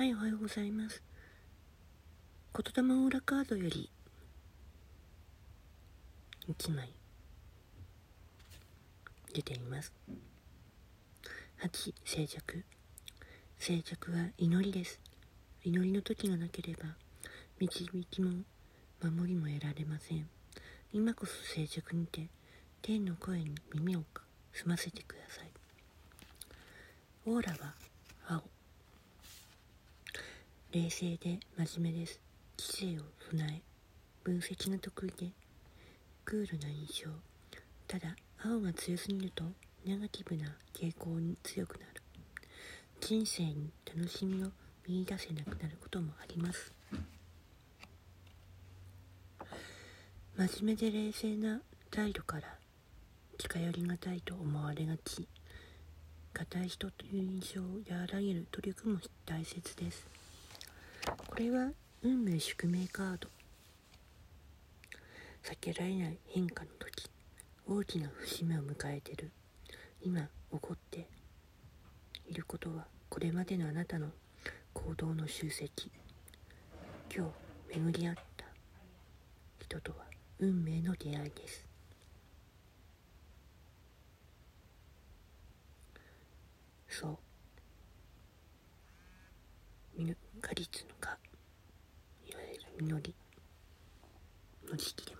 はいおはようございます。言霊オーラカードより1枚出ています。8静寂。静寂は祈りです。祈りの時がなければ導きも守りも得られません。今こそ静寂にて天の声に耳を澄ませてください。オーラは冷静で真面目です。知性を備え分析が得意でクールな印象。ただ青が強すぎるとネガティブな傾向に強くなる。人生に楽しみを見いだせなくなることもあります。真面目で冷静な態度から近寄りがたいと思われがち。硬い人という印象を和らげる努力も大切です。これは運命宿命カード。避けられない変化の時大きな節目を迎えてる。今起こっていることはこれまでのあなたの行動の集積。今日巡り合った。人とは運命の出会いです。そう。果実の果いわゆる実り。の時期でも